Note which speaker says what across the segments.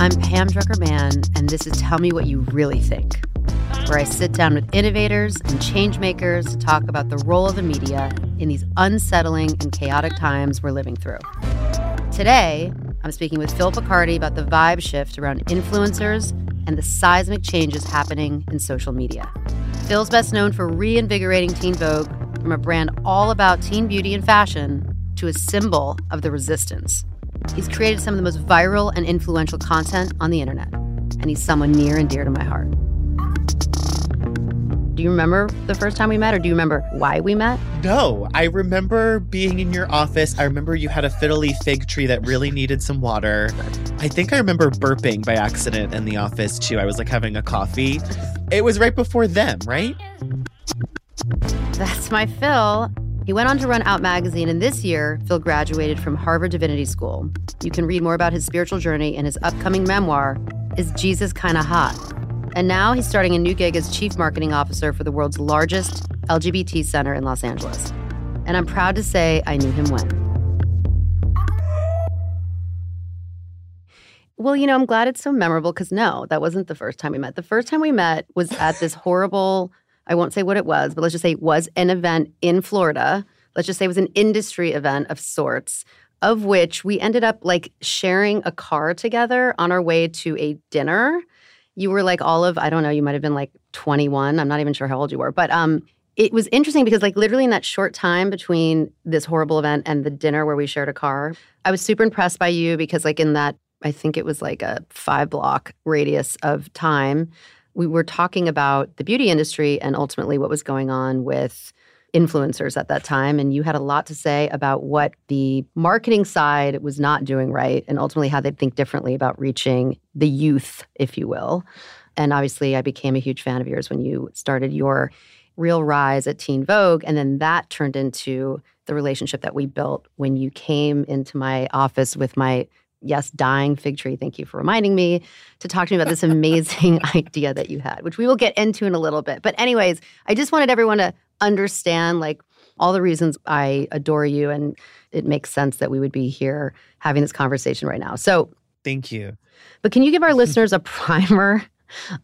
Speaker 1: I'm Pam Drucker Mann, and this is Tell Me What You Really Think, where I sit down with innovators and changemakers to talk about the role of the media in these unsettling and chaotic times we're living through. Today, I'm speaking with Phil Picardi about the vibe shift around influencers and the seismic changes happening in social media. Phil's best known for reinvigorating Teen Vogue from a brand all about teen beauty and fashion to a symbol of the resistance. He's created some of the most viral and influential content on the internet, and he's someone near and dear to my heart. Do you remember the first time we met, or do you remember why we met?
Speaker 2: No, I remember being in your office. I remember you had a fiddle-leaf fig tree that really needed some water. I think I remember burping by accident in the office too. I was like having a coffee. It was right before them, right?
Speaker 1: That's my Phil. He went on to run Out Magazine, and this year, Phil graduated from Harvard Divinity School. You can read more about his spiritual journey in his upcoming memoir, Is Jesus Kinda Hot? And now he's starting a new gig as Chief Marketing Officer for the world's largest LGBT center in Los Angeles. And I'm proud to say I knew him when. Well, you know, I'm glad it's so memorable because no, that wasn't the first time we met. The first time we met was at this horrible, I won't say what it was, but let's just say it was an event in Florida. Let's just say it was an industry event of sorts, of which we ended up like sharing a car together on our way to a dinner. You were like all of, I don't know, you might have been like 21. I'm not even sure how old you were, but um, it was interesting because like literally in that short time between this horrible event and the dinner where we shared a car, I was super impressed by you because like in that I think it was like a five block radius of time. We were talking about the beauty industry and ultimately what was going on with influencers at that time. And you had a lot to say about what the marketing side was not doing right and ultimately how they'd think differently about reaching the youth, if you will. And obviously, I became a huge fan of yours when you started your real rise at Teen Vogue. And then that turned into the relationship that we built when you came into my office with my yes, dying fig tree. Thank you for reminding me to talk to me about this amazing idea that you had, which we will get into in a little bit. But, anyways, I just wanted everyone to understand like all the reasons I adore you. And it makes sense that we would be here having this conversation right now. So,
Speaker 2: thank you.
Speaker 1: But can you give our listeners a primer?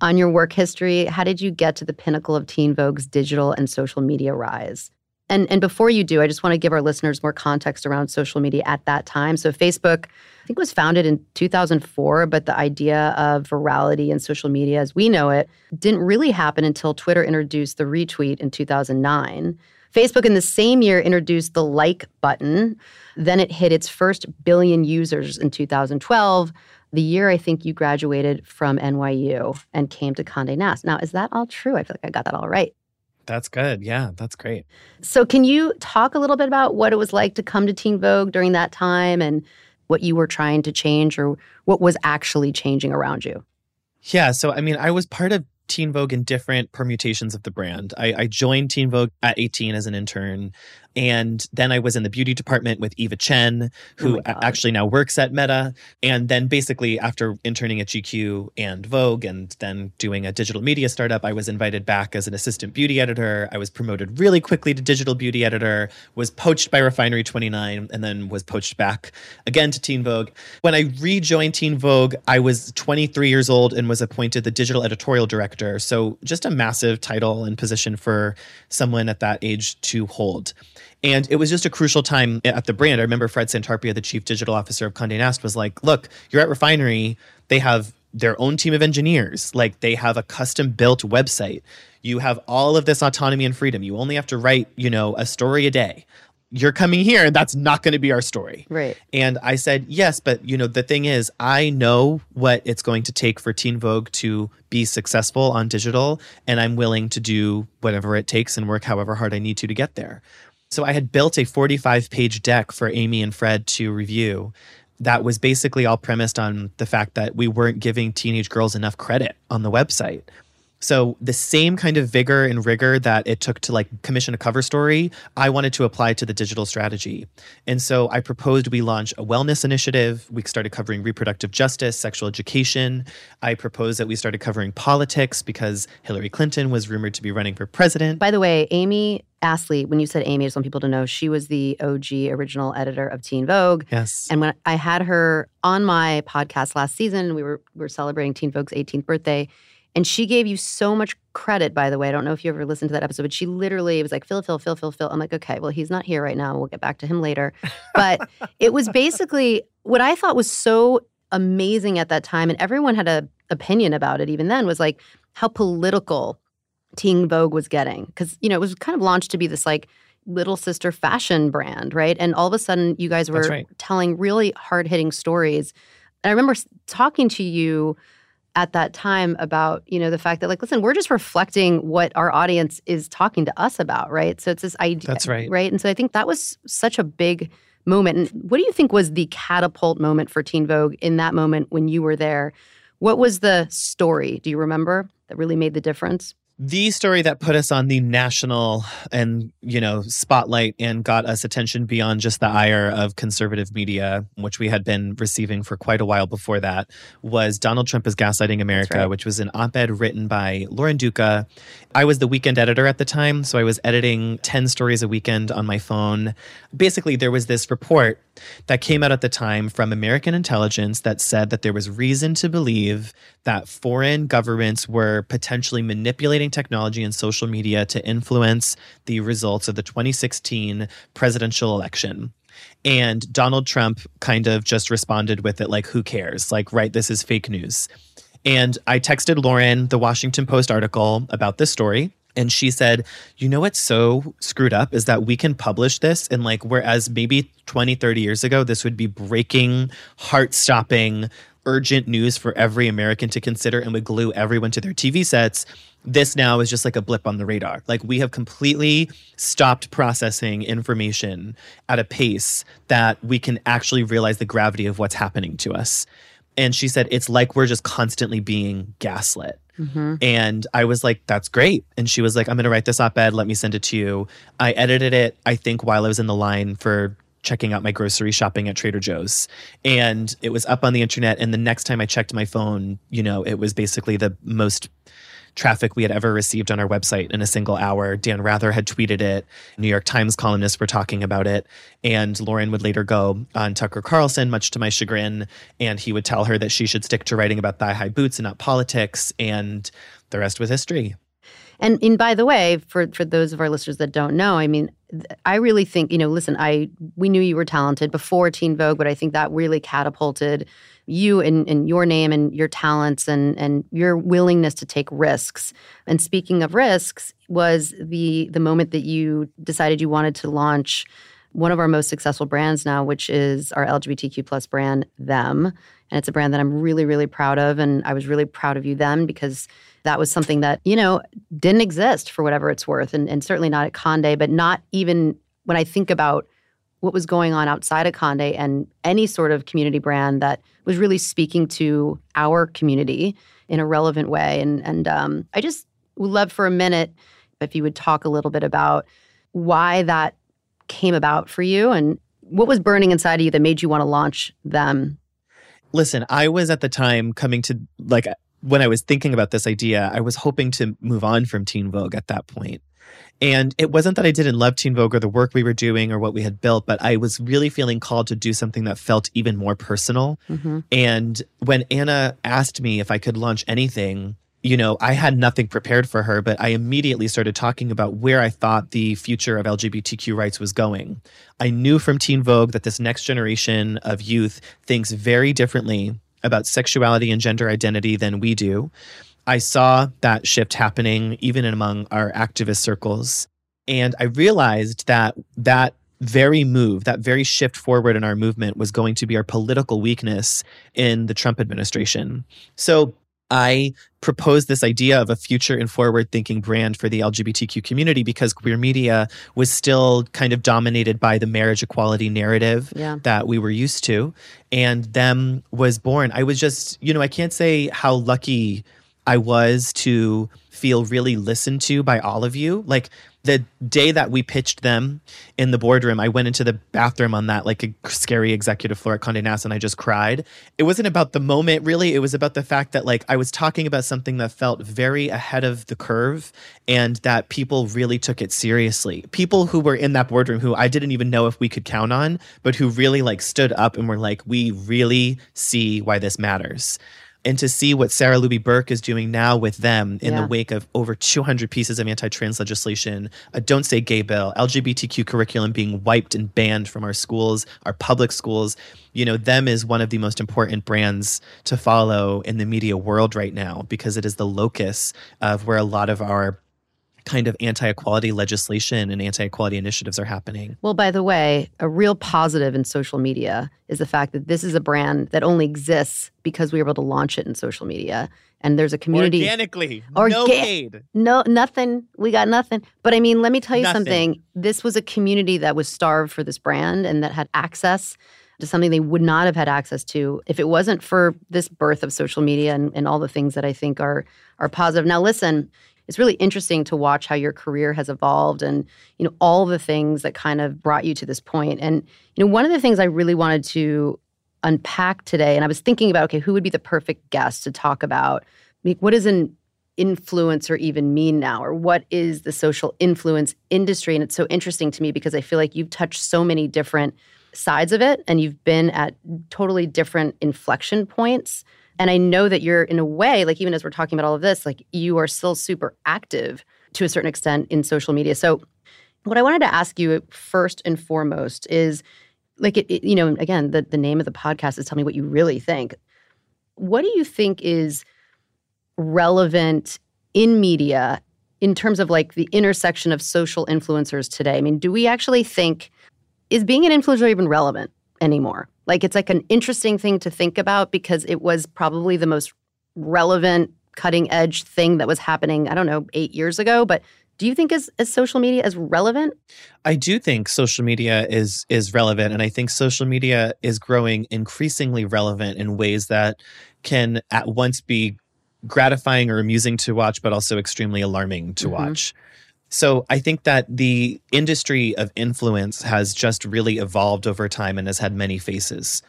Speaker 1: On your work history, how did you get to the pinnacle of Teen Vogue's digital and social media rise? And and before you do, I just want to give our listeners more context around social media at that time. So Facebook, I think was founded in 2004, but the idea of virality and social media as we know it didn't really happen until Twitter introduced the retweet in 2009. Facebook in the same year introduced the like button. Then it hit its first billion users in 2012, the year I think you graduated from NYU and came to Condé Nast. Now, is that all true? I feel like I got that all right.
Speaker 2: That's good. Yeah, that's great.
Speaker 1: So, can you talk a little bit about what it was like to come to Teen Vogue during that time and what you were trying to change or what was actually changing around you?
Speaker 2: Yeah. So, I mean, I was part of Teen Vogue in different permutations of the brand. I, I, joined Teen Vogue at 18 as an intern. And then I was in the beauty department with Eva Chen, who
Speaker 1: oh
Speaker 2: actually now works at Meta. And then basically, after interning at GQ and Vogue and then doing a digital media startup, I was invited back as an assistant beauty editor. I was promoted really quickly to digital beauty editor, was poached by Refinery 29, and then was poached back again to Teen Vogue. When I rejoined Teen Vogue, I was 23 years old and was appointed the digital editorial director. So just a massive title and position for someone at that age to hold. And it was just a crucial time at the brand. I remember Fred Santarpia, the chief digital officer of Condé Nast, was like, look, you're at Refinery. They have their own team of engineers. Like they have a custom built website. You have all of this autonomy and freedom. You only have to write, you know, a story a day. You're coming here and that's not going to be our story.
Speaker 1: Right.
Speaker 2: And I said, yes, but you know, the thing is, I know what it's going to take for Teen Vogue to be successful on digital, and I'm willing to do whatever it takes and work however hard I need to to get there. So I had built a 45 page deck for Amy and Fred to review that was basically all premised on the fact that we weren't giving teenage girls enough credit on the website. So the same kind of vigor and rigor that it took to like commission a cover story, I wanted to apply to the digital strategy. And so I proposed we launch a wellness initiative. We started covering reproductive justice, sexual education. I proposed that we started covering politics because Hillary Clinton was rumored to be running for president.
Speaker 1: By the way, Amy Astley, when you said Amy, I just want people to know she was the OG original editor of Teen Vogue.
Speaker 2: Yes.
Speaker 1: And when I had her on my podcast last season, we were we were celebrating Teen Vogue's 18th birthday. And she gave you so much credit, by the way. I don't know if you ever listened to that episode, but she literally was like, Phil, Phil, Phil, Phil, Phil. I'm like, okay, well, he's not here right now. We'll get back to him later. But it was basically what I thought was so amazing at that time. And everyone had a opinion about it even then was like how political Teen Vogue was getting. Cause, you know, it was kind of launched to be this like little sister fashion brand, right? And all of a sudden you guys were
Speaker 2: right.
Speaker 1: telling really hard hitting stories. And I remember talking to you at that time about you know the fact that like listen we're just reflecting what our audience is talking to us about right? So it's this idea
Speaker 2: That's right.
Speaker 1: right? And so i think that was such a big moment. And what do you think was the catapult moment for teen vogue in that moment when you were there? What was the story do you remember that really made the difference
Speaker 2: the story that put us on the national and you know spotlight and got us attention beyond just the ire of conservative media which we had been receiving for quite a while before that was donald trump is gaslighting america
Speaker 1: right.
Speaker 2: which was an op-ed written by lauren duca i was the weekend editor at the time so i was editing 10 stories a weekend on my phone basically there was this report that came out at the time from American intelligence that said that there was reason to believe that foreign governments were potentially manipulating technology and social media to influence the results of the 2016 presidential election. And Donald Trump kind of just responded with it like, who cares? Like, right, this is fake news. And I texted Lauren the Washington Post article about this story. And she said, you know what's so screwed up is that we can publish this and like, whereas maybe 20, 30 years ago, this would be breaking, heart stopping, urgent news for every American to consider and would glue everyone to their TV sets. This now is just like a blip on the radar. Like we have completely stopped processing information at a pace that we can actually realize the gravity of what's happening to us. And she said, it's like we're just constantly being gaslit. Mm-hmm. And I was like, that's great. And she was like, I'm going to write this op ed. Let me send it to you. I edited it, I think, while I was in the line for checking out my grocery shopping at Trader Joe's. And it was up on the internet. And the next time I checked my phone, you know, it was basically the most traffic we had ever received on our website in a single hour. Dan Rather had tweeted it. New York Times columnists were talking about it. And Lauren would later go on Tucker Carlson, much to my chagrin. And he would tell her that she should stick to writing about thigh high boots and not politics. And the rest was history.
Speaker 1: And and by the way, for for those of our listeners that don't know, I mean, I really think you know. Listen, I we knew you were talented before Teen Vogue, but I think that really catapulted you and, and your name and your talents and and your willingness to take risks. And speaking of risks, was the the moment that you decided you wanted to launch one of our most successful brands now, which is our LGBTQ plus brand, Them. And it's a brand that I'm really, really proud of. And I was really proud of you then because that was something that, you know, didn't exist for whatever it's worth. And, and certainly not at Conde, but not even when I think about what was going on outside of Conde and any sort of community brand that was really speaking to our community in a relevant way. And and um, I just would love for a minute if you would talk a little bit about why that came about for you and what was burning inside of you that made you want to launch them
Speaker 2: listen i was at the time coming to like when i was thinking about this idea i was hoping to move on from teen vogue at that point and it wasn't that I didn't love Teen Vogue or the work we were doing or what we had built, but I was really feeling called to do something that felt even more personal. Mm-hmm. And when Anna asked me if I could launch anything, you know, I had nothing prepared for her, but I immediately started talking about where I thought the future of LGBTQ rights was going. I knew from Teen Vogue that this next generation of youth thinks very differently about sexuality and gender identity than we do. I saw that shift happening even among our activist circles. And I realized that that very move, that very shift forward in our movement was going to be our political weakness in the Trump administration. So I proposed this idea of a future and forward thinking brand for the LGBTQ community because queer media was still kind of dominated by the marriage equality narrative
Speaker 1: Yeah.
Speaker 2: that we were used to. And them was born. I was just, you know, I can't say how lucky I was to feel really listened to by all of you. Like the day that we pitched them in the boardroom, I went into the bathroom on that like a scary executive floor at Condé Nast and I just cried. It wasn't about the moment really. It was about the fact that like I was talking about something that felt very ahead of the curve and that people really took it seriously. People who were in that boardroom who I didn't even know if we could count on, but who really like stood up and were like, we really see why this matters and to see what Sarah Luby Burke is doing now with them in
Speaker 1: Yeah.
Speaker 2: the wake of over 200 pieces of anti-trans legislation, a Don't Say Gay bill, LGBTQ curriculum being wiped and banned from our schools, our public schools. You know, them is one of the most important brands to follow in the media world right now because it is the locus of where a lot of our kind of anti-equality legislation and anti-equality initiatives are happening.
Speaker 1: Well, by the way, a real positive in social media is the fact that this is a brand that only exists because we were able to launch it in social media. And there's a community.
Speaker 2: Organically, no
Speaker 1: Orga-
Speaker 2: paid.
Speaker 1: No, nothing. We got nothing. But I mean, let me tell you
Speaker 2: Nothing.
Speaker 1: something. This was a community that was starved for this brand and that had access to something they would not have had access to if it wasn't for this birth of social media and, and all the things that I think are are positive. Now, listen, it's really interesting to watch how your career has evolved and you know all the things that kind of brought you to this point. And you know, one of the things I really wanted to unpack today, and I was thinking about, okay, who would be the perfect guest to talk about? What is an influencer even mean now or what is the social influence industry and it's so interesting to me because i feel like you've touched so many different sides of it and you've been at totally different inflection points and i know that you're in a way like even as we're talking about all of this like you are still super active to a certain extent in social media so what i wanted to ask you first and foremost is like it, it- you know again the, the name of the podcast is tell me what you really think what do you think is relevant in media in terms of like the intersection of social influencers today? I mean, do we actually think is being an influencer even relevant anymore? Like it's like an interesting thing to think about because it was probably the most relevant cutting edge thing that was happening, I don't know, 8 years ago, but do you think is, is social media as relevant?
Speaker 2: I do think social media is is relevant and I think social media is growing increasingly relevant in ways that can at once be gratifying or amusing to watch but also extremely alarming to
Speaker 1: Mhm.
Speaker 2: watch. So I think that the industry of influence has just really evolved over time and has had many faces.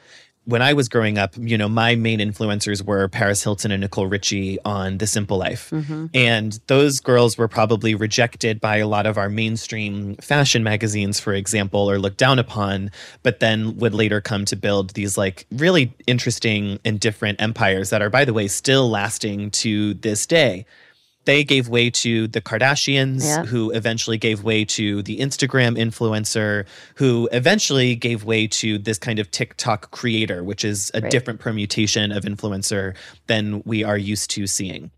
Speaker 2: When I was growing up, you know, my main influencers were Paris Hilton and Nicole Richie on The Simple Life.
Speaker 1: Mm-hmm.
Speaker 2: And those girls were probably rejected by a lot of our mainstream fashion magazines, for example, or looked down upon, but then would later come to build these like really interesting and different empires that are, by the way, still lasting to this day. They gave way to the Kardashians,
Speaker 1: Yeah.
Speaker 2: who eventually gave way to the Instagram influencer, who eventually gave way to this kind of TikTok creator, which is a
Speaker 1: Right.
Speaker 2: different permutation of influencer than we are used to seeing.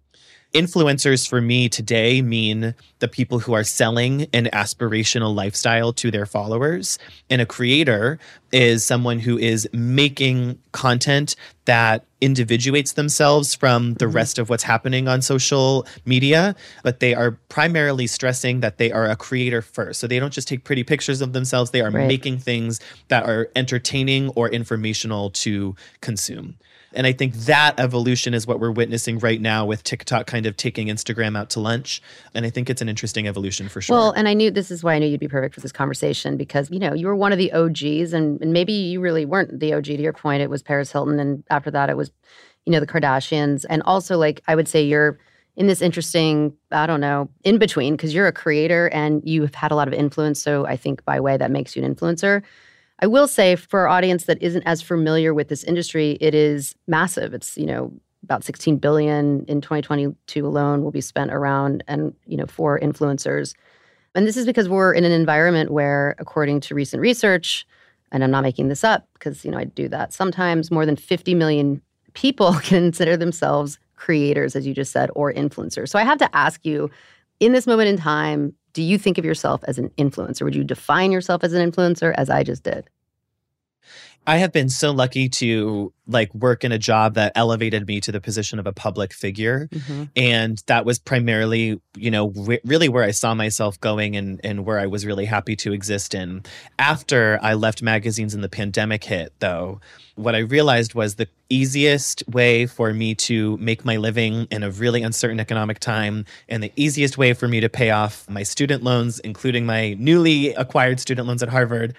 Speaker 2: Influencers for me today mean the people who are selling an aspirational lifestyle to their followers. And a creator is someone who is making content that individuates themselves from the mm-hmm. rest of what's happening on social media, but they are primarily stressing that they are a creator first. So they don't just take pretty pictures of themselves, they are
Speaker 1: Right.
Speaker 2: making things that are entertaining or informational to consume. And I think that evolution is what we're witnessing right now with TikTok kind of taking Instagram out to lunch. And I think it's an interesting evolution for sure.
Speaker 1: Well, and I knew this is why I knew you'd be perfect for this conversation because you know you were one of the OGs, and, and maybe you really weren't the OG. To your point, it was Paris Hilton, and after that, it was you know the Kardashians, and also like I would say you're in this interesting I don't know in between because you're a creator and you've had a lot of influence. So I think by way that makes you an influencer. I will say for our audience that isn't as familiar with this industry, it is massive. It's you know about 16 billion in 2022 alone will be spent around and you know for influencers. And this is because we're in an environment where according to recent research and I'm not making this up because you know I do that sometimes more than 50 million people consider themselves creators as you just said or influencers. So I have to ask you in this moment in time do you think of yourself as an influencer? Would you define yourself as an influencer as I just did?
Speaker 2: I have been so lucky to like work in a job that elevated me to the position of a public figure.
Speaker 1: Mm-hmm.
Speaker 2: And that was primarily, you know, re- really where I saw myself going and, and where I was really happy to exist in. After I left magazines and the pandemic hit, though, what I realized was the easiest way for me to make my living in a really uncertain economic time and the easiest way for me to pay off my student loans, including my newly acquired student loans at Harvard,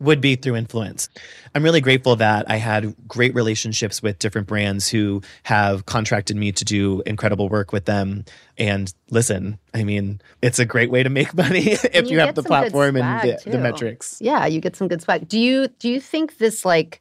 Speaker 2: would be through influence. I'm really grateful that I had great relationships with different brands who have contracted me to do incredible work with them. And listen, I mean, it's a great way to make money if
Speaker 1: you
Speaker 2: you, have the platform and the, the metrics.
Speaker 1: Yeah, you get some good swag. Do you do you think this like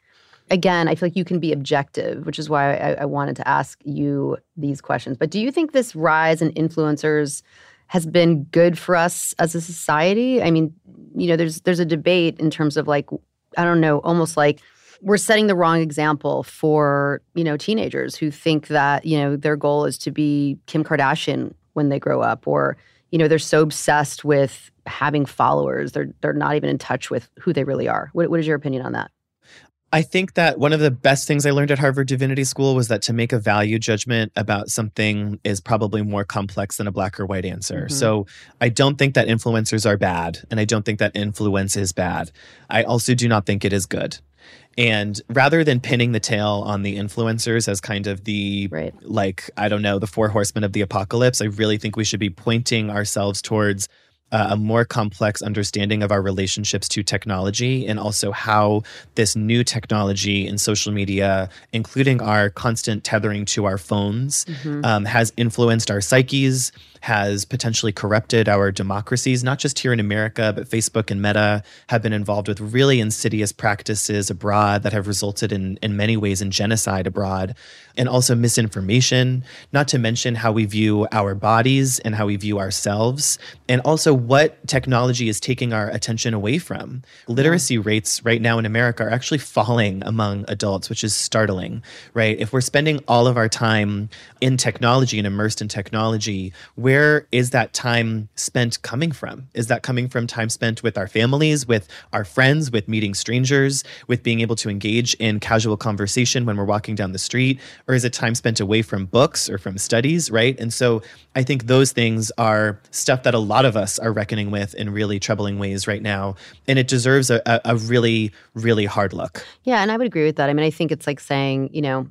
Speaker 1: again, I feel like you can be objective, which is why I, I wanted to ask you these questions. But do you think this rise in influencers has been good for us as a society? I mean, you know, there's there's a debate in terms of like, I don't know, almost like we're setting the wrong example for, you know, teenagers who think that, you know, their goal is to be Kim Kardashian when they grow up or you know they're so obsessed with having followers. They're they're not even in touch with who they really are. What, what is your opinion on that
Speaker 2: I think that one of the best things I learned at Harvard Divinity School was that to make a value judgment about something is probably more complex than a black or white answer.
Speaker 1: Mhm.
Speaker 2: So I don't think that influencers are bad, and I don't think that influence is bad. I also do not think it is good. And rather than pinning the tail on the influencers as kind of the
Speaker 1: right
Speaker 2: like I don't know the four horsemen of the apocalypse. I really think we should be pointing ourselves towards uh, a more complex understanding of our relationships to technology and also how this new technology and social media, including our constant tethering to our phones,
Speaker 1: Mhm.
Speaker 2: um, has influenced our psyches, has potentially corrupted our democracies, not just here in America, but Facebook and Meta have been involved with really insidious practices abroad that have resulted in, in many ways in genocide abroad and also misinformation, not to mention how we view our bodies and how we view ourselves, and also what technology is taking our attention away from. Literacy rates right now in America are actually falling among adults, which is startling, right? If we're spending all of our time in technology and immersed in technology, where is that time spent coming from? Is that coming from time spent with our families, with our friends, with meeting strangers, with being able to engage in casual conversation when we're walking down the street? Or is it time spent away from books or from studies, right? And so I think those things are stuff that a lot of us are reckoning with in really troubling ways right now. And it deserves a, a really, really hard look.
Speaker 1: yeah and i would agree with that i mean i think it's like saying you know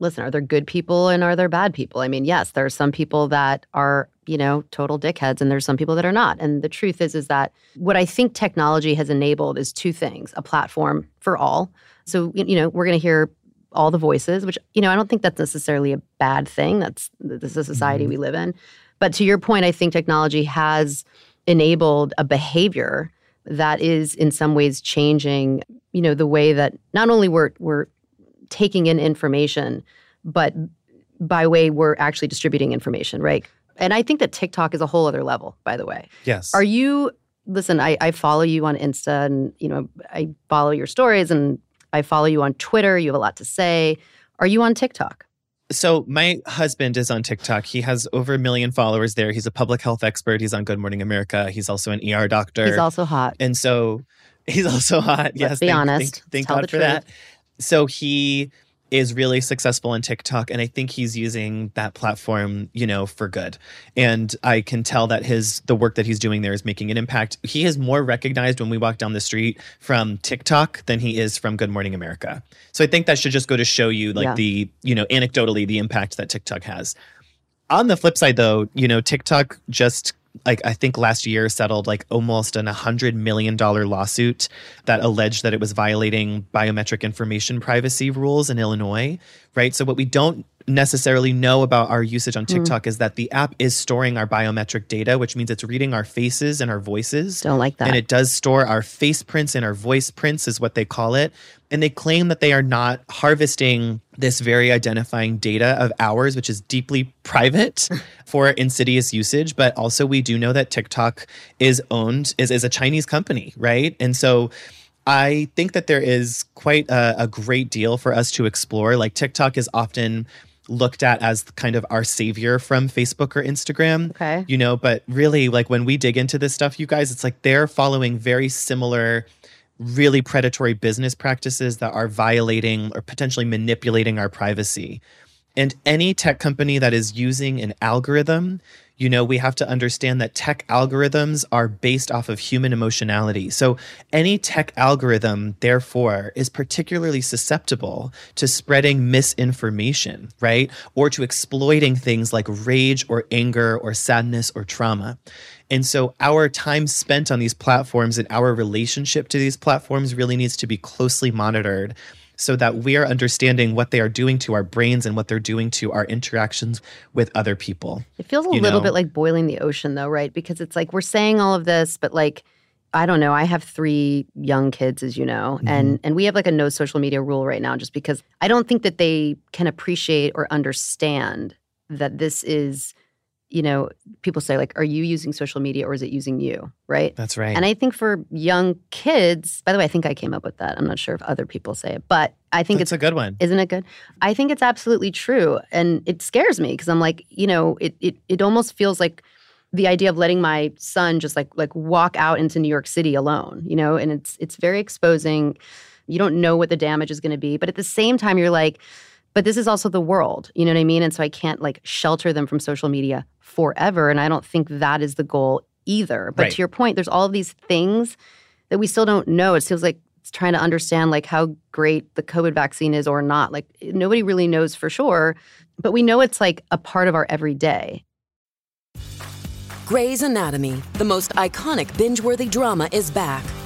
Speaker 1: listen are there good people and are there bad people? I mean yes there are some people that are you know total dickheads and there's some people that are not. And the truth is is that what i think technology has enabled is two things a platform for all. So you know we're going to hear all the voices which you know i don't think that's necessarily a bad thing. That's this is a society
Speaker 2: Mhm.
Speaker 1: we live in. But to your point i think technology has enabled a behavior that is in some ways changing you know the way that not only we're we're taking in information but by way we're actually distributing information right and i think that tiktok is a whole other level by the way
Speaker 2: Yes.
Speaker 1: are you listen I, I follow you on insta and you know i follow your stories and i follow you on twitter you have a lot to say are you on tiktok
Speaker 2: So my husband is on TikTok. He has over a million followers there. He's a public health expert. He's on Good Morning America. He's also an ER doctor.
Speaker 1: he's also hot
Speaker 2: and so he's also hot. yes,
Speaker 1: be
Speaker 2: thank,
Speaker 1: honest.
Speaker 2: Thank, thank
Speaker 1: Tell
Speaker 2: God
Speaker 1: the
Speaker 2: for that. So he is really successful on TikTok, and I think he's using that platform, you know, for good. And I can tell that his the work that he's doing there is making an impact. He is more recognized when we walk down the street from TikTok than he is from Good Morning America. So I think that should just go to show you, like
Speaker 1: Yeah.
Speaker 2: the you know, anecdotally, the impact that TikTok has. On the flip side, though, you know, TikTok just like I think last year settled like almost an hundred million dollar lawsuit that alleged that it was violating biometric information privacy rules in Illinois. Right. So what we don't necessarily know about our usage on hmm. TikTok is that the app is storing our biometric data, which means it's reading our faces and our voices.
Speaker 1: don't like that
Speaker 2: And it does store our face prints and our voice prints, is what they call it. And they claim that they are not harvesting this very identifying data of ours, which is deeply private for insidious usage. But also, we do know that TikTok is owned, is, is a Chinese company, right? And so, I think that there is quite a, a great deal for us to explore. Like TikTok is often looked at as kind of our savior from Facebook or Instagram
Speaker 1: okay
Speaker 2: you know but really like when we dig into this stuff you guys it's like they're following very similar really predatory business practices that are violating or potentially manipulating our privacy. And any tech company that is using an algorithm, you know, we have to understand that tech algorithms are based off of human emotionality. So any tech algorithm, therefore, is particularly susceptible to spreading misinformation, right? Or to exploiting things like rage or anger or sadness or trauma. And so our time spent on these platforms and our relationship to these platforms really needs to be closely monitored so that we are understanding what they are doing to our brains and what they're doing to our interactions with other people.
Speaker 1: It feels a little know? bit like boiling the ocean though, right? Because it's like we're saying all of this, but like I don't know. I have three young kids, as you know, mm-hmm. and and we have like a no social media rule right now, just because I don't think that they can appreciate or understand that this is you know, people say, like, are you using social media or is it using you? Right.
Speaker 2: That's right.
Speaker 1: And I think for young kids, by the way, I think I came up with that. I'm not sure if other people say it, but I think
Speaker 2: That's
Speaker 1: it's
Speaker 2: a good one.
Speaker 1: Isn't it good? I think it's absolutely true. And it scares me because I'm like, you know, it, it, it almost feels like the idea of letting my son just like like walk out into New York City alone, you know, and it's it's very exposing. You don't know what the damage is going to be, but at the same time, you're like, but this is also the world, you know what I mean? And so I can't like shelter them from social media forever. And I don't think that is the goal either. But right. to your point, there's all of these things that we still don't know. It feels like it's trying to understand like how great the COVID vaccine is or not. Like nobody really knows for sure, but we know it's like a part of our everyday.
Speaker 3: Grey's Anatomy, the most iconic binge-worthy drama is back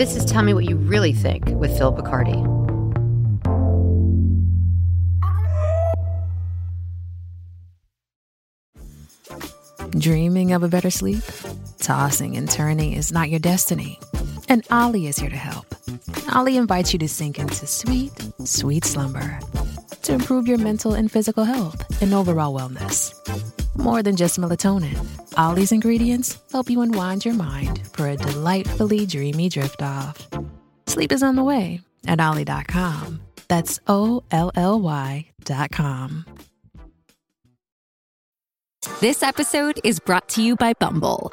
Speaker 1: This is Tell Me What You Really Think with Phil Picardi.
Speaker 4: Dreaming of a better sleep? Tossing and turning is not your destiny. And Olly is here to help. Olly invites you to sink into sweet, sweet slumber to improve your mental and physical health and overall wellness. More than just melatonin, Olly's ingredients help you unwind your mind for a delightfully dreamy drift off. Sleep is on the way at Olly.com. That's O L L Y.com.
Speaker 5: This episode is brought to you by Bumble.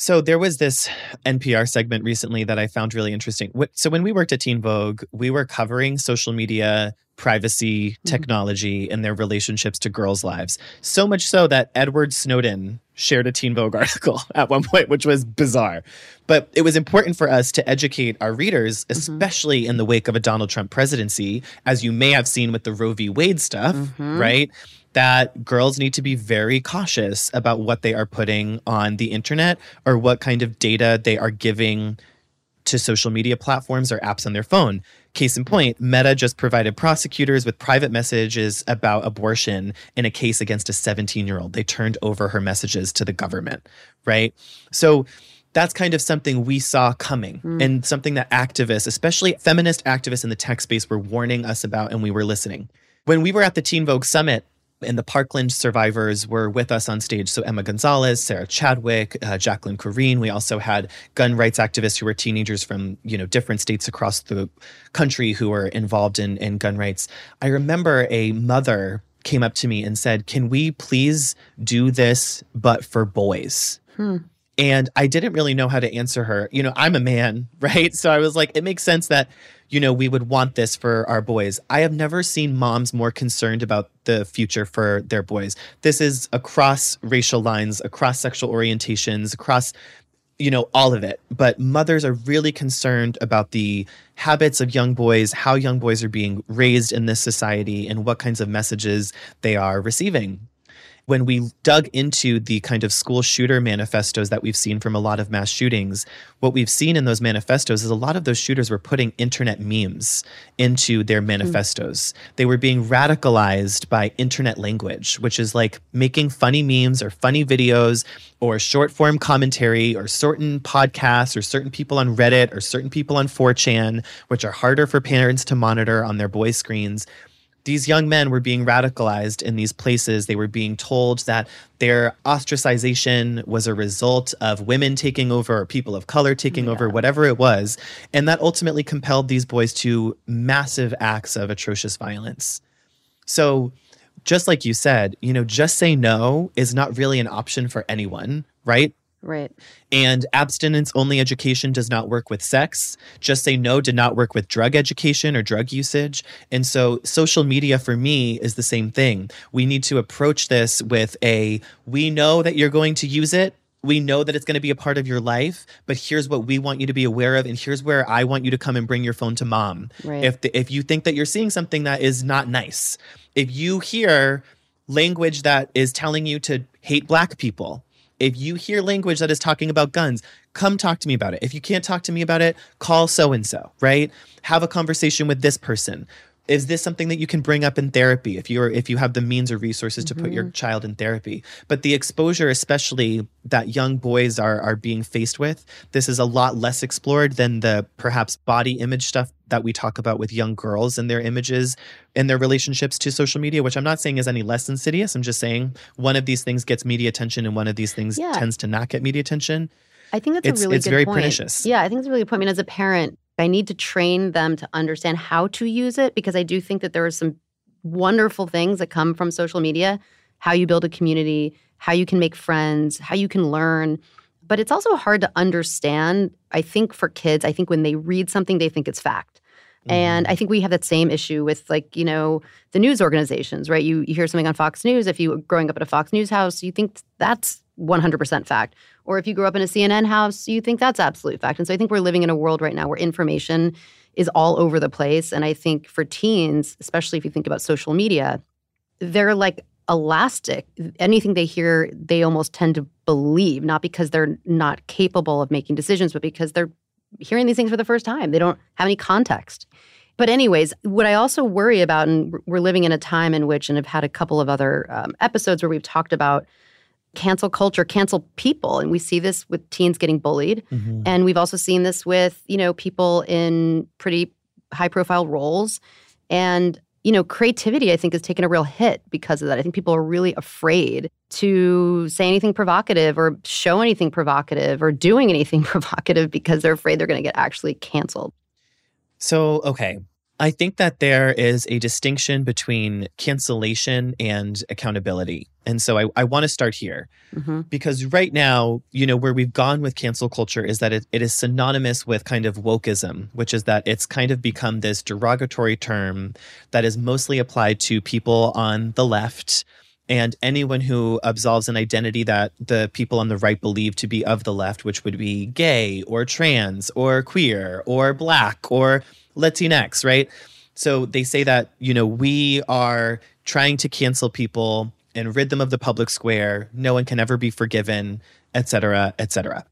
Speaker 2: So there was this NPR segment recently that I found really interesting. So when we worked at Teen Vogue, we were covering social media privacy mm-hmm. technology and their relationships to girls' lives. So much so that Edward Snowden shared a Teen Vogue article at one point, which was bizarre. But it was important for us to educate our readers, mm-hmm. especially mm-hmm. in the wake of a Donald Trump presidency, as you may have seen with the Roe v. Wade stuff, mm-hmm. right? That girls need to be very cautious about what they are putting on the internet or what kind of data they are giving to social media platforms or apps on their phone. Case in point, Meta just provided prosecutors with private messages about abortion in a case against a 17 year old. They turned over her messages to the government, right? So that's kind of something we saw coming mm. and something that activists, especially feminist activists in the tech space, were warning us about and we were listening. When we were at the Teen Vogue Summit, and the Parkland survivors were with us on stage. So Emma Gonzalez, Sarah Chadwick, uh, Jaclyn Corin. We also had gun rights activists who were teenagers from you know different states across the country who were involved in in gun rights. I remember a mother came up to me and said, "Can we please do this, but for boys?" Hmm. And I didn't really know how to answer her. You know, I'm a man, right? So I was like, it makes sense that you know, we would want this for our boys. I have never seen moms more concerned about the future for their boys. This is across racial lines, across sexual orientations, across you know, all of it. But mothers are really concerned about the habits of young boys, how young boys are being raised in this society, and what kinds of messages they are receiving when we dug into the kind of school shooter manifestos that we've seen from a lot of mass shootings, what we've seen in those manifestos is a lot of those shooters were putting internet memes into their manifestos. Mm. They were being radicalized by internet language, which is like making funny memes or funny videos or short form commentary or certain podcasts or certain people on Reddit or certain people on 4chan, which are harder for parents to monitor on their boys' screens these young men were being radicalized in these places. They were being told that their ostracization was a result of women taking over or people of color taking yeah. over, whatever it was. And that ultimately compelled these boys to massive acts of atrocious violence. So, just like you said, you know, just say no is not really an option for anyone, right?
Speaker 1: Right.
Speaker 2: And abstinence only education does not work with sex. Just say no did not work with drug education or drug usage. And so social media for me is the same thing. We need to approach this with a we know that you're going to use it. We know that it's going to be a part of your life, but here's what we want you to be aware of, and here's where I want you to come and bring your phone to mom. Right. If the, if you think that you're seeing something that is not nice, if you hear language that is telling you to hate black people, if you hear language that is talking about guns, come talk to me about it. If you can't talk to me about it, call so and so, right? Have a conversation with this person. Is this something that you can bring up in therapy if you're if you have the means or resources to mm-hmm. put your mm-hmm. child in therapy? But the exposure, especially that young boys are are being faced with, this is a lot less explored than the perhaps body image stuff that we talk about with young girls and their images and their relationships to social media, which I'm not saying is any less insidious. I'm just saying one of these things gets media attention and one of these things yeah. tends to not get media attention.
Speaker 1: I think that's
Speaker 2: it's,
Speaker 1: a really
Speaker 2: it's
Speaker 1: good
Speaker 2: very
Speaker 1: point.
Speaker 2: pernicious.
Speaker 1: Yeah, I think it's a really good point. I mean, as a parent, I need to train them to understand how to use it because I do think that there are some wonderful things that come from social media, how you build a community, how you can make friends, how you can learn. But it's also hard to understand. I think for kids, I think when they read something, they think it's fact. Mm-hmm. And I think we have that same issue with like, you know, the news organizations, right? You, you hear something on Fox News. If you growing up at a Fox News house, you think that's 100% fact. Or if you grew up in a CNN house, you think that's absolute fact. And so I think we're living in a world right now where information is all over the place. And I think for teens, especially if you think about social media, they're like elastic. Anything they hear, they almost tend to believe, not because they're not capable of making decisions, but because they're hearing these things for the first time. They don't have any context. But, anyways, what I also worry about, and we're living in a time in which, and I've had a couple of other um, episodes where we've talked about cancel culture, cancel people. And we see this with teens getting bullied. Mm-hmm. And we've also seen this with, you know, people in pretty high profile roles. And, you know, creativity, I think, has taken a real hit because of that. I think people are really afraid to say anything provocative or show anything provocative or doing anything provocative because they're afraid they're going to get actually canceled.
Speaker 2: So, okay. I think that there is a distinction between cancellation and accountability. And so I, I want to start here mm-hmm. because right now, you know, where we've gone with cancel culture is that it, it is synonymous with kind of wokeism, which is that it's kind of become this derogatory term that is mostly applied to people on the left and anyone who absolves an identity that the people on the right believe to be of the left, which would be gay or trans or queer or black or Latinx, right? So they say that, you know, we are trying to cancel people and rid them of the public square. No one can ever be forgiven, et cetera, et cetera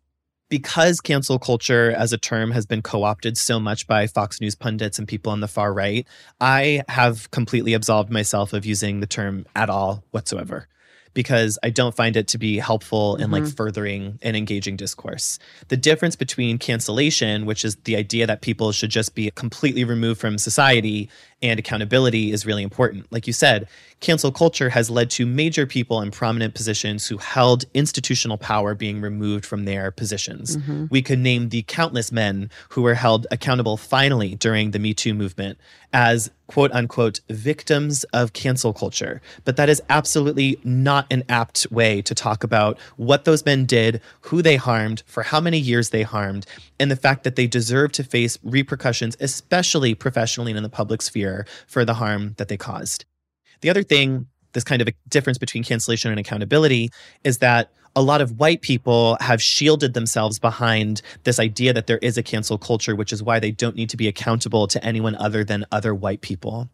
Speaker 2: because cancel culture as a term has been co opted so much by Fox News pundits and people on the far right, I have completely absolved myself of using the term at all whatsoever because I don't find it to be helpful mm-hmm. in like mm-hmm. furthering an engaging discourse. The difference between cancellation, which is the idea that people should just be completely removed from society, and accountability is really important. Like you said, cancel culture has led to major people in prominent positions who held institutional power being removed from their positions. Mm-hmm. We could name the countless men who were held accountable finally during the Me Too movement as quote unquote victims of cancel culture. But that is absolutely not an apt way to talk about what those men did, who they harmed, for how many years they harmed, and the fact that they deserve to face repercussions, especially professionally and in the public sphere, for the harm that they caused. The other thing this kind of a difference between cancellation and accountability is that a lot of white people have shielded themselves behind this idea that there is a cancel culture, which is why they don't need to be accountable to anyone other than other white people,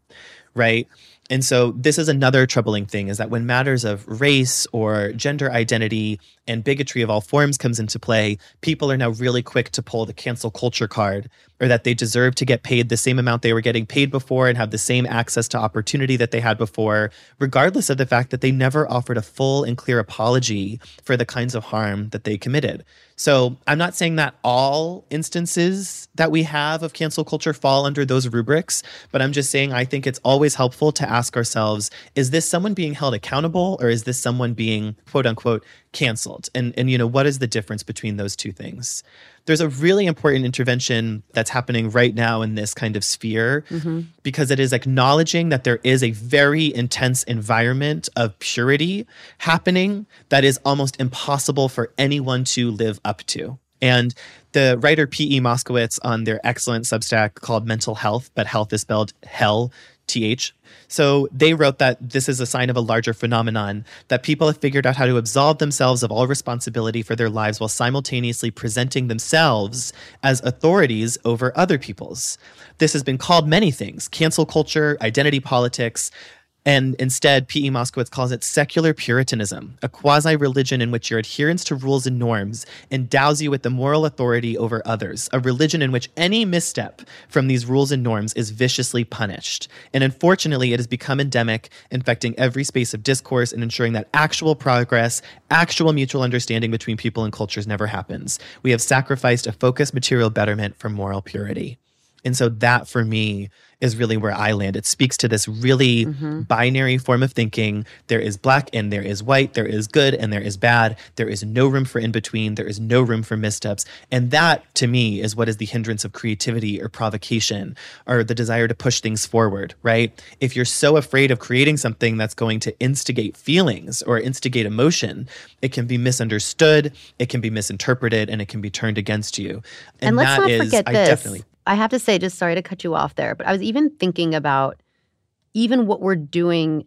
Speaker 2: right? And so this is another troubling thing is that when matters of race or gender identity and bigotry of all forms comes into play, people are now really quick to pull the cancel culture card or that they deserve to get paid the same amount they were getting paid before and have the same access to opportunity that they had before, regardless of the fact that they never offered a full and clear apology for the kinds of harm that they committed. So I'm not saying that all instances that we have of cancel culture fall under those rubrics, but I'm just saying I think it's always helpful to ask ourselves is this someone being held accountable or is this someone being quote unquote canceled? And, and you know, what is the difference between those two things? there's a really important intervention that's happening right now in this kind of sphere mm-hmm. because it is acknowledging that there is a very intense environment of purity happening that is almost impossible for anyone to live up to. And the writer P.E. Moskowitz on their excellent Substack called Mental Health, but health is spelled hell, T H, so they wrote that this is a sign of a larger phenomenon that people have figured out how to absolve themselves of all responsibility for their lives while simultaneously presenting themselves as authorities over other people's. This has been called many things cancel culture, identity politics, and instead, P.E. Moskowitz calls it secular Puritanism, a quasi religion in which your adherence to rules and norms endows you with the moral authority over others, a religion in which any misstep from these rules and norms is viciously punished. And unfortunately, it has become endemic, infecting every space of discourse and ensuring that actual progress, actual mutual understanding between people and cultures never happens. We have sacrificed a focused material betterment for moral purity. And so that for me is really where I land. It speaks to this really mm-hmm. binary form of thinking. There is black and there is white, there is good and there is bad. There is no room for in between, there is no room for missteps. And that to me is what is the hindrance of creativity or provocation or the desire to push things forward, right? If you're so afraid of creating something that's going to instigate feelings or instigate emotion, it can be misunderstood, it can be misinterpreted, and it can be turned against you.
Speaker 1: And, and let's not is, forget I this. Definitely, I have to say, just sorry to cut you off there, but I was even thinking about even what we're doing.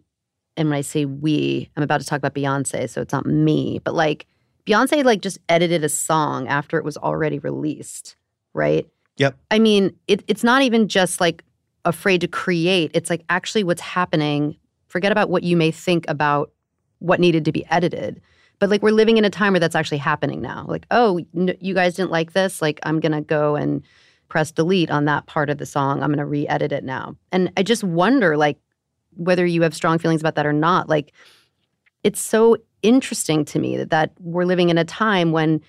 Speaker 1: And when I say we, I'm about to talk about Beyonce, so it's not me, but like Beyonce, like just edited a song after it was already released, right?
Speaker 2: Yep.
Speaker 1: I mean, it, it's not even just like afraid to create, it's like actually what's happening. Forget about what you may think about what needed to be edited. But like we're living in a time where that's actually happening now. Like, oh, you guys didn't like this. Like, I'm going to go and press delete on that part of the song. I'm going to re-edit it now. And I just wonder like whether you have strong feelings about that or not. Like it's so interesting to me that, that we're living in a time when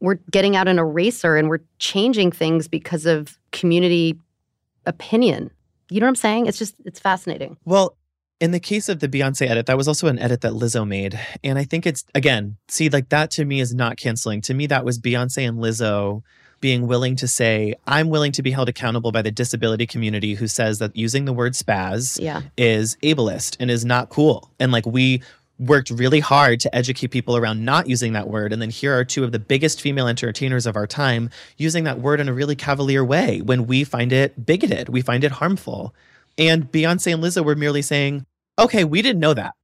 Speaker 1: we're getting out an eraser and we're changing things because of community opinion. You know what I'm saying? It's just it's fascinating.
Speaker 2: Well, in the case of the Beyonce edit, that was also an edit that Lizzo made. And I think it's again, see, like that to me is not canceling. To me, that was Beyonce and Lizzo being willing to say, I'm willing to be held accountable by the disability community who says that using the word spaz yeah. is ableist and is not cool. And like we worked really hard to educate people around not using that word. And then here are two of the biggest female entertainers of our time using that word in a really cavalier way when we find it bigoted, we find it harmful. And Beyonce and Lizzo were merely saying, okay, we didn't know that.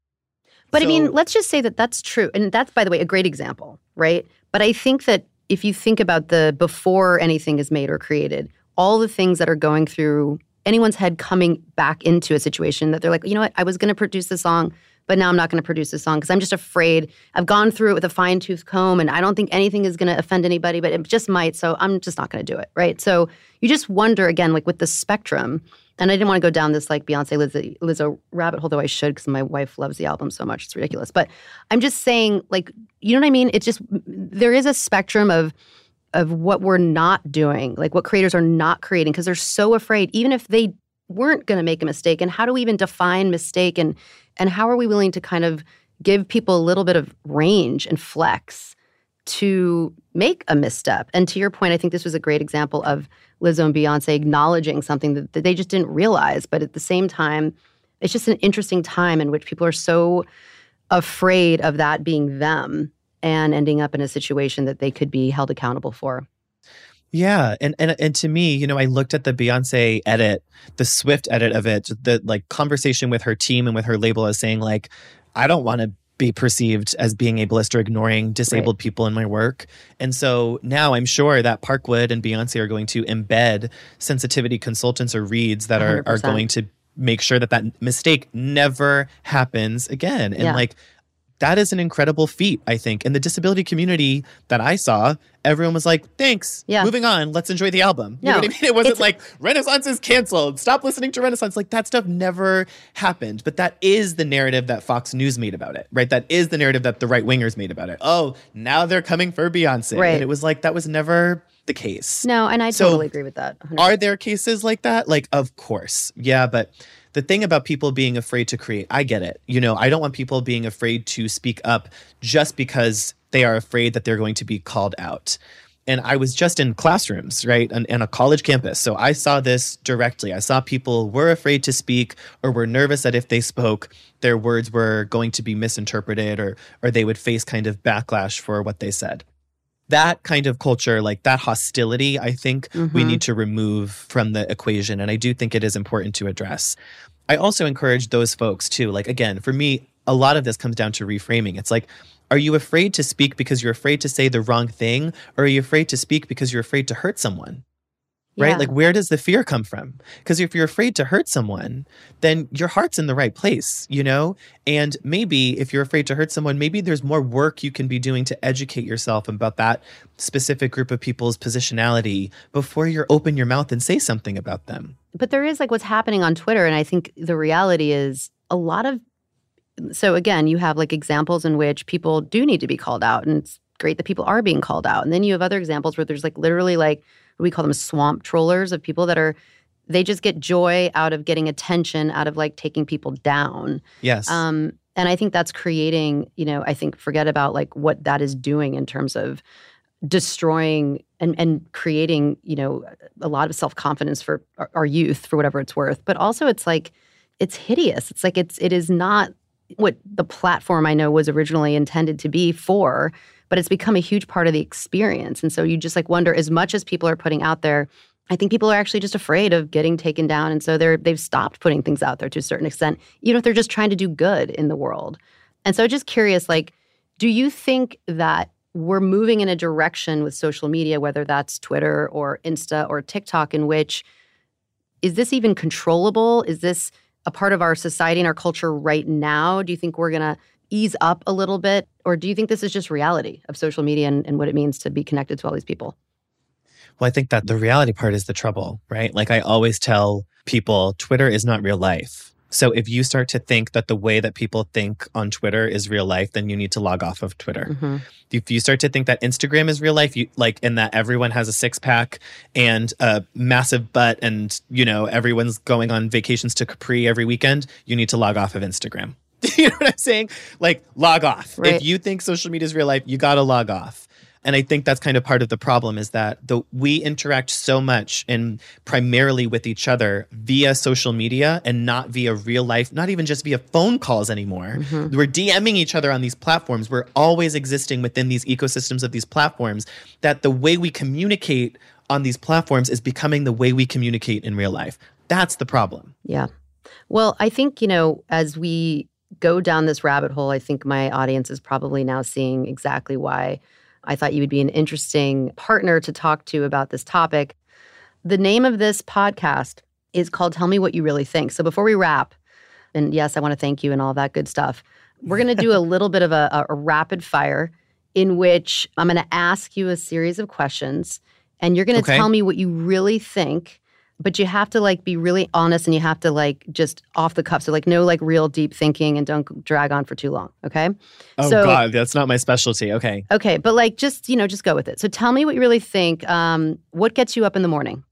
Speaker 1: But so, I mean, let's just say that that's true. And that's, by the way, a great example, right? But I think that if you think about the before anything is made or created, all the things that are going through anyone's head coming back into a situation that they're like, you know what, I was going to produce the song, but now I'm not going to produce the song because I'm just afraid. I've gone through it with a fine tooth comb and I don't think anything is going to offend anybody, but it just might. So I'm just not going to do it. Right. So you just wonder again, like with the spectrum, and I didn't want to go down this like Beyonce Lizzo, Lizzo rabbit hole, though I should because my wife loves the album so much. It's ridiculous. But I'm just saying, like, you know what I mean? It's just there is a spectrum of of what we're not doing, like what creators are not creating, because they're so afraid, even if they weren't going to make a mistake. And how do we even define mistake? And and how are we willing to kind of give people a little bit of range and flex to make a misstep? And to your point, I think this was a great example of Lizzo and Beyonce acknowledging something that, that they just didn't realize. But at the same time, it's just an interesting time in which people are so afraid of that being them and ending up in a situation that they could be held accountable for.
Speaker 2: Yeah, and and and to me, you know, I looked at the Beyonce edit, the Swift edit of it, the like conversation with her team and with her label as saying like, I don't want to be perceived as being ableist or ignoring disabled right. people in my work. And so now I'm sure that Parkwood and Beyonce are going to embed sensitivity consultants or reads that are, are going to make sure that that mistake never happens again. And yeah. like, that is an incredible feat, I think. In the disability community that I saw, everyone was like, thanks. Yeah. Moving on. Let's enjoy the album. You no, know what I mean? It wasn't like Renaissance is canceled. Stop listening to Renaissance. Like that stuff never happened. But that is the narrative that Fox News made about it, right? That is the narrative that the right wingers made about it. Oh, now they're coming for Beyonce. Right. And it was like, that was never the case.
Speaker 1: No, and I so totally agree with that.
Speaker 2: 100%. Are there cases like that? Like, of course. Yeah, but the thing about people being afraid to create, I get it. You know, I don't want people being afraid to speak up just because they are afraid that they're going to be called out. And I was just in classrooms, right, and, a college campus. So I saw this directly. I saw people were afraid to speak or were nervous that if they spoke, their words were going to be misinterpreted or or they would face kind of backlash for what they said that kind of culture, like that hostility, I think mm-hmm. we need to remove from the equation. And I do think it is important to address. I also encourage those folks too. Like, again, for me, a lot of this comes down to reframing. It's like, are you afraid to speak because you're afraid to say the wrong thing? Or are you afraid to speak because you're afraid to hurt someone? Right? Yeah. Like, where does the fear come from? Because if you're afraid to hurt someone, then your heart's in the right place, you know? And maybe if you're afraid to hurt someone, maybe there's more work you can be doing to educate yourself about that specific group of people's positionality before you open your mouth and say something about them.
Speaker 1: But there is like what's happening on Twitter. And I think the reality is a lot of, so again, you have like examples in which people do need to be called out. And it's great that people are being called out. And then you have other examples where there's like literally like, we call them swamp trollers of people that are they just get joy out of getting attention out of like taking people down.
Speaker 2: Yes. Um
Speaker 1: and i think that's creating you know i think forget about like what that is doing in terms of destroying and and creating you know a lot of self-confidence for our, our youth for whatever it's worth. But also it's like it's hideous. It's like it's it is not what the platform i know was originally intended to be for but it's become a huge part of the experience. And so you just like wonder as much as people are putting out there, I think people are actually just afraid of getting taken down. And so they're they've stopped putting things out there to a certain extent, even if they're just trying to do good in the world. And so just curious, like, do you think that we're moving in a direction with social media, whether that's Twitter or Insta or TikTok, in which is this even controllable? Is this a part of our society and our culture right now? Do you think we're gonna ease up a little bit? Or do you think this is just reality of social media and, and what it means to be connected to all these people?
Speaker 2: Well, I think that the reality part is the trouble, right? Like I always tell people, Twitter is not real life. So if you start to think that the way that people think on Twitter is real life, then you need to log off of Twitter. Mm-hmm. If you start to think that Instagram is real life, you like in that everyone has a six pack and a massive butt and you know everyone's going on vacations to Capri every weekend, you need to log off of Instagram. you know what I'm saying? Like log off. Right. If you think social media is real life, you got to log off. And I think that's kind of part of the problem is that the we interact so much and primarily with each other via social media and not via real life, not even just via phone calls anymore. Mm-hmm. We're DMing each other on these platforms. We're always existing within these ecosystems of these platforms that the way we communicate on these platforms is becoming the way we communicate in real life. That's the problem.
Speaker 1: Yeah. Well, I think, you know, as we go down this rabbit hole, I think my audience is probably now seeing exactly why I thought you would be an interesting partner to talk to about this topic. The name of this podcast is called Tell Me What You Really Think. So before we wrap, and yes, I want to thank you and all that good stuff, we're going to do a little bit of a, a rapid fire in which I'm going to ask you a series of questions and you're going to okay. tell me what you really think but you have to like be really honest and you have to like just off the cuff. So like no like real deep thinking and don't drag on for too long okay?
Speaker 2: Oh so, god that's not my specialty okay.
Speaker 1: Okay but like just you know just go with it. So tell me what you really think um what gets you up in the morning?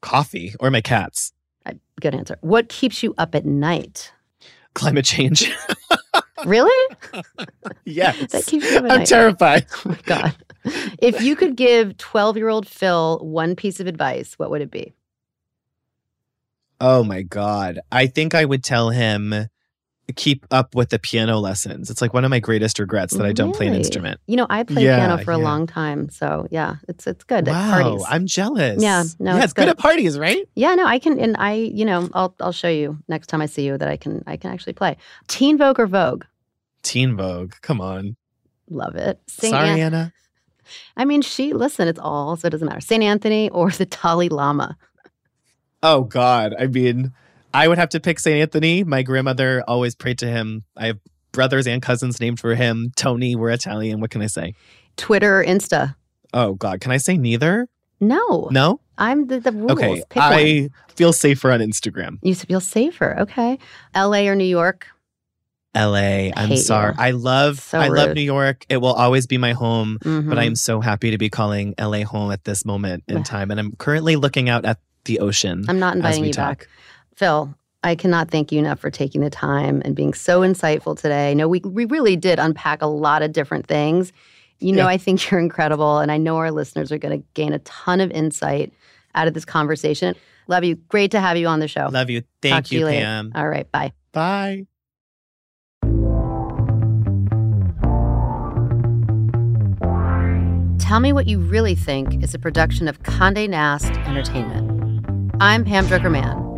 Speaker 2: Coffee or my cats?
Speaker 1: Good answer. What keeps you up at night?
Speaker 2: Climate change.
Speaker 1: Really?
Speaker 2: Yes.
Speaker 1: That keeps you up at
Speaker 2: i'm
Speaker 1: night.
Speaker 2: terrified.
Speaker 1: Oh my god. If you could give 12 year old phil one piece of advice what would it be
Speaker 2: Oh my God. I think I would tell him keep up with the piano lessons. It's like one of my greatest regrets that I don't play an instrument.
Speaker 1: You know, I played
Speaker 2: Yeah,
Speaker 1: piano for a long time, so yeah, it's it's good at
Speaker 2: Wow,
Speaker 1: parties.
Speaker 2: I'm jealous.
Speaker 1: Yeah, no,
Speaker 2: yeah,
Speaker 1: it's
Speaker 2: it's good
Speaker 1: good.
Speaker 2: at parties, right?
Speaker 1: yeah, no, I can, and I, you know, I'll I'll show you next time I see you that I can I can actually play. Teen Vogue or Vogue,
Speaker 2: Teen Vogue, come on.
Speaker 1: love it. Saint
Speaker 2: Sorry,
Speaker 1: An-
Speaker 2: Anna.
Speaker 1: I mean, she listen, it's all so it doesn't matter. Saint Anthony or the Dalai Lama.
Speaker 2: Oh God, I mean, I would have to pick Saint Anthony. My grandmother always prayed to him. I have brothers and cousins named for him. Tony, we're Italian. What can I say?
Speaker 1: Twitter or Insta?
Speaker 2: Oh God, can I say neither?
Speaker 1: No,
Speaker 2: No.
Speaker 1: I'm the, the rules.
Speaker 2: Okay,
Speaker 1: Pick one.
Speaker 2: I feel safer on Instagram.
Speaker 1: You feel safer. Okay. LA or New York?
Speaker 2: LA. I'm sorry.
Speaker 1: you.
Speaker 2: I love
Speaker 1: So
Speaker 2: I love. New York. It will always be my home, but
Speaker 1: Mhm.
Speaker 2: I am so happy to be calling LA home at this moment in time. And I'm currently looking out at the ocean.
Speaker 1: I'm not inviting you
Speaker 2: talk.
Speaker 1: back. Phil, I cannot thank you enough for taking the time and being so insightful today. No, we we really did unpack a lot of different things. You know,
Speaker 2: Yeah.
Speaker 1: I think you're incredible, and I know our listeners are going to gain a ton of insight out of this conversation. Love you. Great to have you on the show.
Speaker 2: Love you.
Speaker 1: Talk
Speaker 2: Thank
Speaker 1: to
Speaker 2: you,
Speaker 1: later.
Speaker 2: Pam.
Speaker 1: All right, bye.
Speaker 2: Bye.
Speaker 1: Tell Me What You Really Think is a production of Conde Nast Entertainment. I'm Pam Drucker Mann.